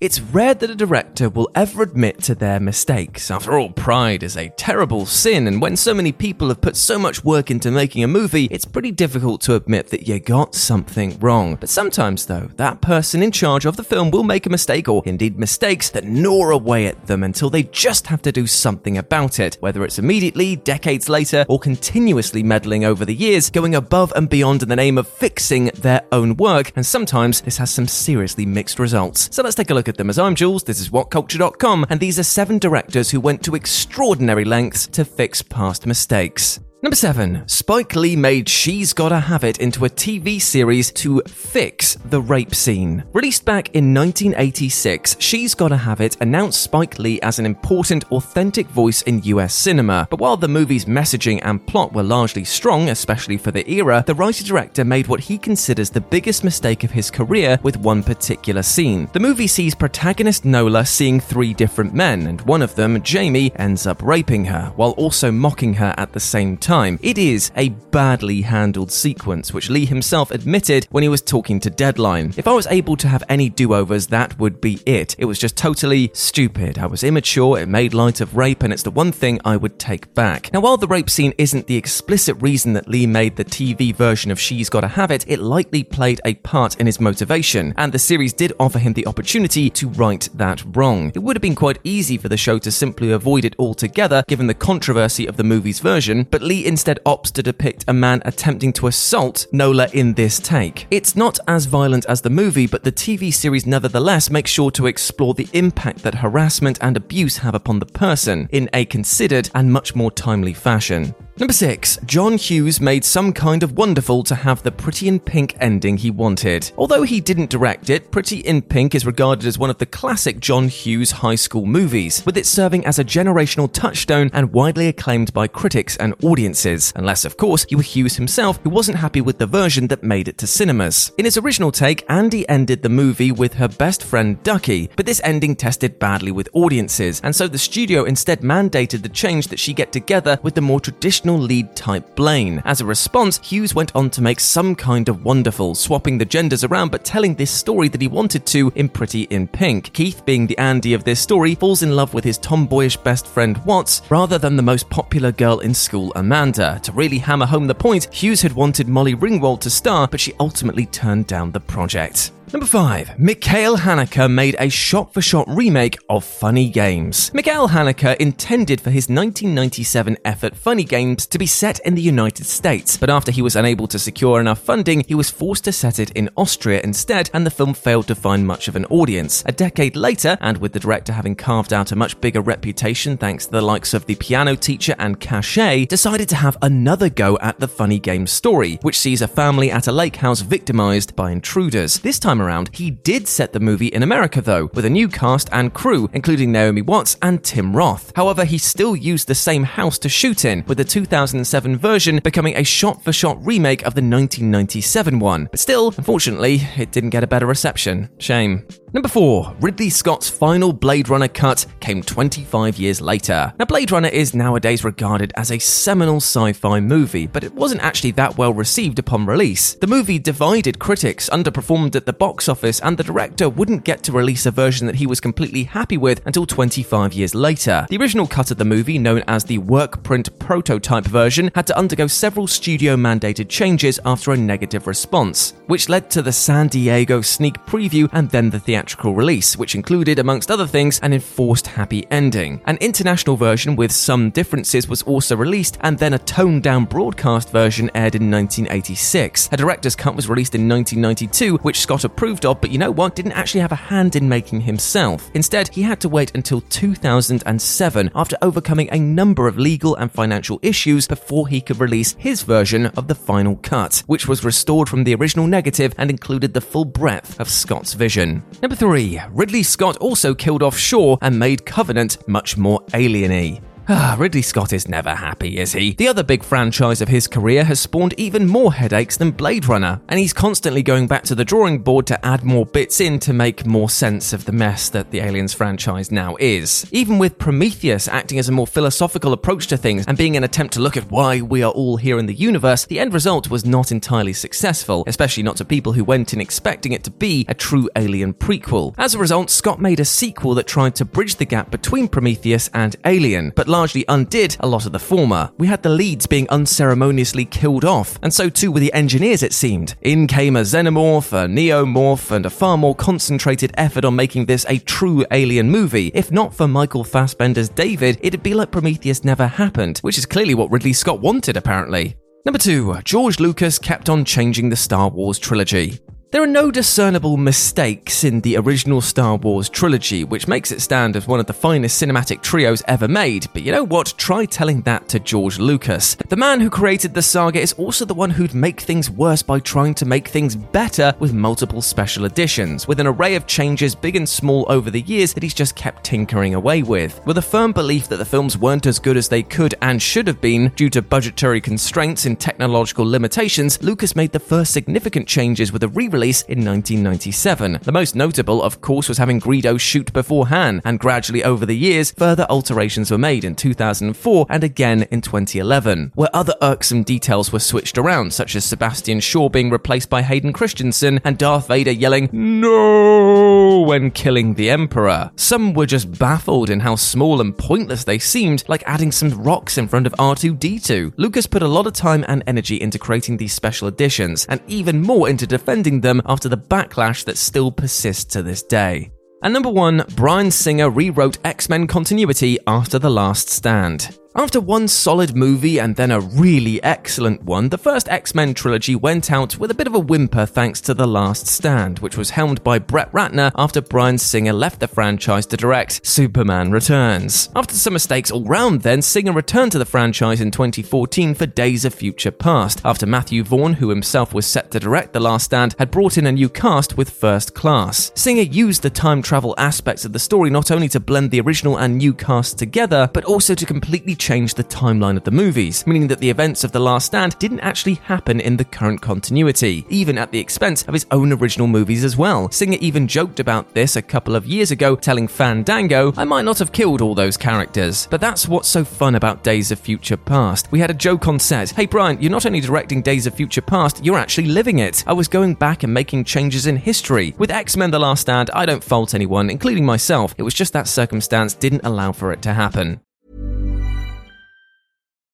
It's rare that a director will ever admit to their mistakes. After all, pride is a terrible sin, and when so many people have put so much work into making a movie, it's pretty difficult to admit that you got something wrong. But sometimes, though, that person in charge of the film will make a mistake, or indeed mistakes, that gnaw away at them until they just have to do something about it, whether it's immediately, decades later, or continuously meddling over the years, going above and beyond in the name of fixing their own work, and sometimes this has some seriously mixed results. So let's take a look at them as I'm Jules, this is WhatCulture.com, and these are seven directors who went to extraordinary lengths to fix past mistakes. Number 7. Spike Lee made She's Gotta Have It into a TV series to fix the rape scene. Released back in 1986, She's Gotta Have It announced Spike Lee as an important, authentic voice in US cinema. But while the movie's messaging and plot were largely strong, especially for the era, the writer director made what he considers the biggest mistake of his career with one particular scene. The movie sees protagonist Nola seeing three different men, and one of them, Jamie, ends up raping her, while also mocking her at the same time time. It is a badly handled sequence, which Lee himself admitted when he was talking to Deadline. If I was able to have any do overs, that would be it. It was just totally stupid. I was immature, it made light of rape, and it's the one thing I would take back. Now, while the rape scene isn't the explicit reason that Lee made the TV version of She's Gotta Have It, it likely played a part in his motivation, and the series did offer him the opportunity to right that wrong. It would have been quite easy for the show to simply avoid it altogether, given the controversy of the movie's version, but Lee instead opts to depict a man attempting to assault Nola in this take. It's not as violent as the movie, but the TV series nevertheless makes sure to explore the impact that harassment and abuse have upon the person in a considered and much more timely fashion. Number 6. John Hughes made some kind of wonderful to have the Pretty in Pink ending he wanted. Although he didn't direct it, Pretty in Pink is regarded as one of the classic John Hughes high school movies, with it serving as a generational touchstone and widely acclaimed by critics and audiences. Unless, of course, you were Hughes himself who wasn't happy with the version that made it to cinemas. In his original take, Andy ended the movie with her best friend Ducky, but this ending tested badly with audiences, and so the studio instead mandated the change that she get together with the more traditional lead type Blaine. As a response, Hughes went on to make some kind of wonderful, swapping the genders around but telling this story that he wanted to in Pretty in Pink. Keith, being the Andy of this story, falls in love with his tomboyish best friend Watts rather than the most popular girl in school, Amanda. To really hammer home the point, Hughes had wanted Molly Ringwald to star, but she ultimately turned down the project. Number 5. Mikhail Haneke made a shot for shot remake of Funny Games. Mikhail Haneke intended for his 1997 effort Funny Games to be set in the United States, but after he was unable to secure enough funding, he was forced to set it in Austria instead, and the film failed to find much of an audience. A decade later, and with the director having carved out a much bigger reputation thanks to the likes of The Piano Teacher and Caché, decided to have another go at the Funny Games story, which sees a family at a lake house victimized by intruders. This time time around, he did set the movie in America though, with a new cast and crew, including Naomi Watts and Tim Roth. However, he still used the same house to shoot in, with the 2007 version becoming a shot for shot remake of the 1997 one. But still, unfortunately, it didn't get a better reception. Shame. Number 4. Ridley Scott's final Blade Runner cut came 25 years later. Now, Blade Runner is nowadays regarded as a seminal sci fi movie, but it wasn't actually that well received upon release. The movie divided critics, underperformed at the box office, and the director wouldn't get to release a version that he was completely happy with until 25 years later. The original cut of the movie, known as the work print prototype version, had to undergo several studio mandated changes after a negative response, which led to the San Diego sneak preview and then the theatrical theatrical release, which included, amongst other things, an enforced happy ending. An international version with some differences was also released, and then a toned down broadcast version aired in 1986. A director's cut was released in 1992, which Scott approved of, but you know what? Didn't actually have a hand in making himself. Instead, he had to wait until 2007 after overcoming a number of legal and financial issues before he could release his version of the final cut, which was restored from the original negative and included the full breadth of Scott's vision. Number 3. Ridley Scott also killed off Shaw and made Covenant much more alieny. Ah, Ridley Scott is never happy, is he? The other big franchise of his career has spawned even more headaches than Blade Runner, and he's constantly going back to the drawing board to add more bits in to make more sense of the mess that the Aliens franchise now is. Even with Prometheus acting as a more philosophical approach to things and being an attempt to look at why we are all here in the universe, the end result was not entirely successful, especially not to people who went in expecting it to be a true Alien prequel. As a result, Scott made a sequel that tried to bridge the gap between Prometheus and Alien, but largely undid a lot of the former. We had the leads being unceremoniously killed off, and so too were the engineers, it seemed. In came a xenomorph, a neomorph, and a far more concentrated effort on making this a true alien movie. If not for Michael Fassbender's David, it'd be like Prometheus never happened, which is clearly what Ridley Scott wanted, apparently. Number 2. George Lucas kept on changing the Star Wars trilogy. There are no discernible mistakes in the original Star Wars trilogy, which makes it stand as one of the finest cinematic trios ever made. But you know what? Try telling that to George Lucas. The man who created the saga is also the one who'd make things worse by trying to make things better with multiple special editions, with an array of changes big and small over the years that he's just kept tinkering away with. With a firm belief that the films weren't as good as they could and should have been due to budgetary constraints and technological limitations, Lucas made the first significant changes with a re release in 1997. The most notable, of course, was having Greedo shoot beforehand, and gradually over the years, further alterations were made in 2004 and again in 2011, where other irksome details were switched around, such as Sebastian Shaw being replaced by Hayden Christensen and Darth Vader yelling, No! when killing the Emperor. Some were just baffled in how small and pointless they seemed, like adding some rocks in front of R2D2. Lucas put a lot of time and energy into creating these special editions, and even more into defending them after the backlash that still persists to this day. And number one, Bryan Singer rewrote X Men continuity after The Last Stand. After one solid movie and then a really excellent one, the first X Men trilogy went out with a bit of a whimper thanks to The Last Stand, which was helmed by Brett Ratner after Bryan Singer left the franchise to direct Superman Returns. After some mistakes all round, then, Singer returned to the franchise in 2014 for Days of Future Past, after Matthew Vaughn, who himself was set to direct The Last Stand, had brought in a new cast with First Class. Singer used the time travel aspects of the story not only to blend the original and new cast together, but also to completely changed the timeline of the movies, meaning that the events of The Last Stand didn't actually happen in the current continuity, even at the expense of his own original movies as well. Singer even joked about this a couple of years ago, telling Fandango, I might not have killed all those characters. But that's what's so fun about Days of Future Past. We had a joke on set Hey Bryan, you're not only directing Days of Future Past, you're actually living it. I was going back and making changes in history. With X Men The Last Stand, I don't fault anyone, including myself. It was just that circumstance didn't allow for it to happen.